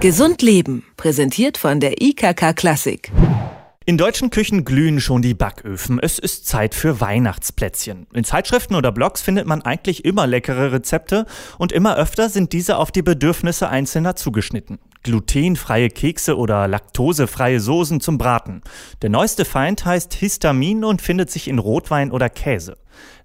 Gesund Leben, präsentiert von der IKK Klassik. In deutschen Küchen glühen schon die Backöfen. Es ist Zeit für Weihnachtsplätzchen. In Zeitschriften oder Blogs findet man eigentlich immer leckere Rezepte und immer öfter sind diese auf die Bedürfnisse Einzelner zugeschnitten. Glutenfreie Kekse oder laktosefreie Soßen zum Braten. Der neueste Feind heißt Histamin und findet sich in Rotwein oder Käse.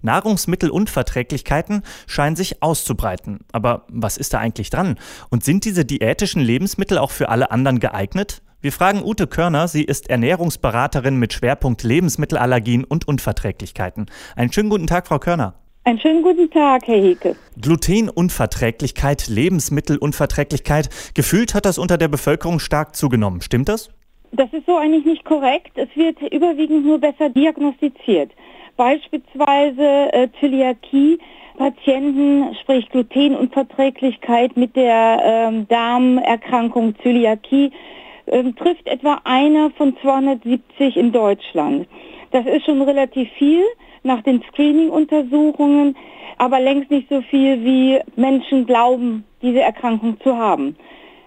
Nahrungsmittelunverträglichkeiten scheinen sich auszubreiten. Aber was ist da eigentlich dran? Und sind diese diätischen Lebensmittel auch für alle anderen geeignet? Wir fragen Ute Körner, sie ist Ernährungsberaterin mit Schwerpunkt Lebensmittelallergien und Unverträglichkeiten. Einen schönen guten Tag, Frau Körner. Einen schönen guten Tag, Herr Heke. Glutenunverträglichkeit, Lebensmittelunverträglichkeit. Gefühlt hat das unter der Bevölkerung stark zugenommen. Stimmt das? Das ist so eigentlich nicht korrekt. Es wird überwiegend nur besser diagnostiziert. Beispielsweise äh, Zöliakie, Patienten, sprich Glutenunverträglichkeit mit der ähm, Darmerkrankung Zöliakie, ähm, trifft etwa einer von 270 in Deutschland. Das ist schon relativ viel nach den Screening-Untersuchungen, aber längst nicht so viel, wie Menschen glauben, diese Erkrankung zu haben.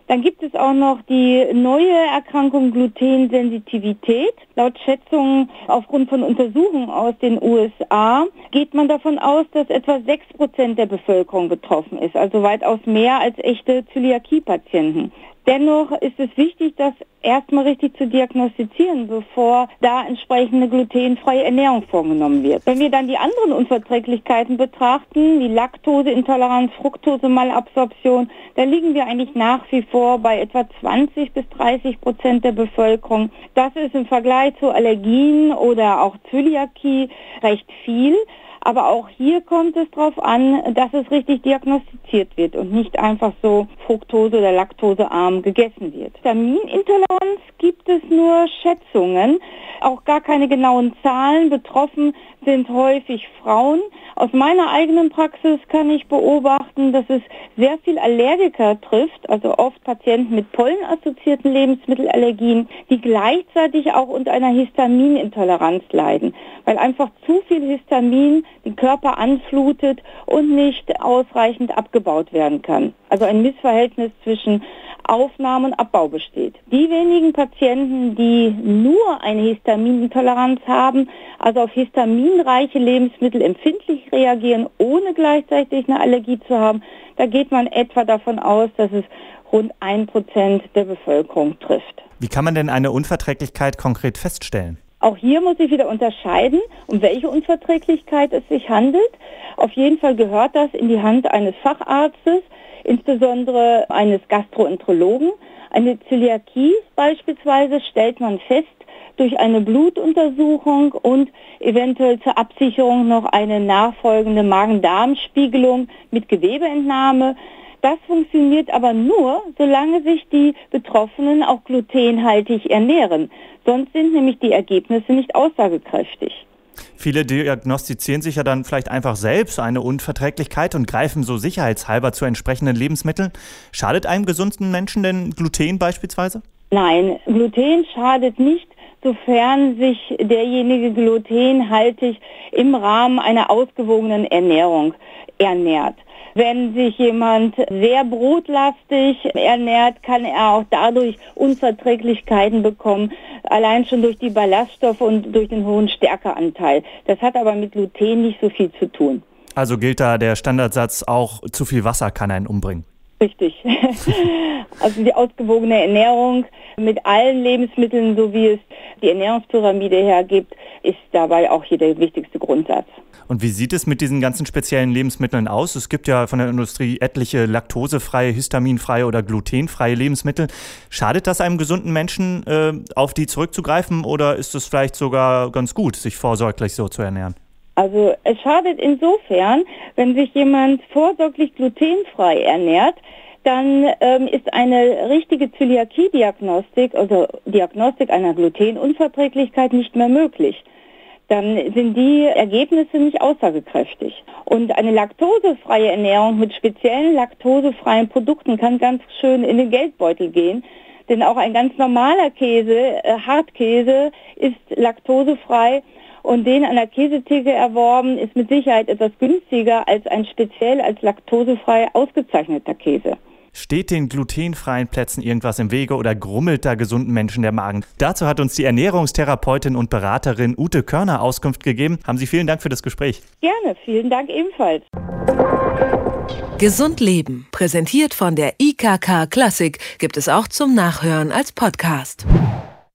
Dann gibt es auch noch die neue Erkrankung Glutensensitivität. Laut Schätzungen aufgrund von Untersuchungen aus den USA geht man davon aus, dass etwa 6 Prozent der Bevölkerung betroffen ist, also weitaus mehr als echte Zöliakie-Patienten. Dennoch ist es wichtig, das erstmal richtig zu diagnostizieren, bevor da entsprechende glutenfreie Ernährung vorgenommen wird. Wenn wir dann die anderen Unverträglichkeiten betrachten, wie Laktoseintoleranz, Fructosemalabsorption, da liegen wir eigentlich nach wie vor bei etwa 20 bis 30 Prozent der Bevölkerung. Das ist im Vergleich zu Allergien oder auch Zöliakie recht viel. Aber auch hier kommt es darauf an, dass es richtig diagnostiziert wird und nicht einfach so Fructose- oder Laktosearm gegessen wird. Vitamintoleranz gibt es nur Schätzungen, auch gar keine genauen Zahlen. Betroffen sind häufig Frauen. Aus meiner eigenen Praxis kann ich beobachten, dass es sehr viel Allergiker trifft, also oft Patienten mit pollenassoziierten Lebensmittelallergien, die gleichzeitig auch unter einer Histaminintoleranz leiden, weil einfach zu viel Histamin den Körper anflutet und nicht ausreichend abgebaut werden kann. Also ein Missverhältnis zwischen Aufnahme und Abbau besteht. Die wenigen Patienten, die nur eine Histaminintoleranz haben, also auf histaminreiche Lebensmittel empfindlich reagieren, ohne gleichzeitig eine Allergie zu haben, da geht man etwa davon aus, dass es rund ein Prozent der Bevölkerung trifft. Wie kann man denn eine Unverträglichkeit konkret feststellen? Auch hier muss ich wieder unterscheiden, um welche Unverträglichkeit es sich handelt. Auf jeden Fall gehört das in die Hand eines Facharztes, insbesondere eines Gastroenterologen. Eine Zöliakie beispielsweise stellt man fest durch eine Blutuntersuchung und eventuell zur Absicherung noch eine nachfolgende Magen-Darm-Spiegelung mit Gewebeentnahme. Das funktioniert aber nur, solange sich die Betroffenen auch glutenhaltig ernähren. Sonst sind nämlich die Ergebnisse nicht aussagekräftig. Viele diagnostizieren sich ja dann vielleicht einfach selbst eine Unverträglichkeit und greifen so sicherheitshalber zu entsprechenden Lebensmitteln. Schadet einem gesunden Menschen denn Gluten beispielsweise? Nein, Gluten schadet nicht, sofern sich derjenige glutenhaltig im Rahmen einer ausgewogenen Ernährung ernährt. Wenn sich jemand sehr brotlastig ernährt, kann er auch dadurch Unverträglichkeiten bekommen, allein schon durch die Ballaststoffe und durch den hohen Stärkeanteil. Das hat aber mit Gluten nicht so viel zu tun. Also gilt da der Standardsatz auch, zu viel Wasser kann einen umbringen. Richtig. also die ausgewogene Ernährung mit allen Lebensmitteln, so wie es die Ernährungspyramide hergibt, ist dabei auch hier der wichtigste Grundsatz. Und wie sieht es mit diesen ganzen speziellen Lebensmitteln aus? Es gibt ja von der Industrie etliche laktosefreie, histaminfreie oder glutenfreie Lebensmittel. Schadet das einem gesunden Menschen, äh, auf die zurückzugreifen oder ist es vielleicht sogar ganz gut, sich vorsorglich so zu ernähren? Also es schadet insofern, wenn sich jemand vorsorglich glutenfrei ernährt, dann ähm, ist eine richtige Zöliakie-Diagnostik, also Diagnostik einer Glutenunverträglichkeit nicht mehr möglich dann sind die Ergebnisse nicht aussagekräftig. Und eine laktosefreie Ernährung mit speziellen laktosefreien Produkten kann ganz schön in den Geldbeutel gehen. Denn auch ein ganz normaler Käse, äh, Hartkäse, ist laktosefrei und den an der Käsetheke erworben ist mit Sicherheit etwas günstiger als ein speziell als laktosefrei ausgezeichneter Käse. Steht den glutenfreien Plätzen irgendwas im Wege oder grummelt da gesunden Menschen der Magen? Dazu hat uns die Ernährungstherapeutin und Beraterin Ute Körner Auskunft gegeben. Haben Sie vielen Dank für das Gespräch. Gerne, vielen Dank ebenfalls. Gesund Leben, präsentiert von der IKK Klassik, gibt es auch zum Nachhören als Podcast.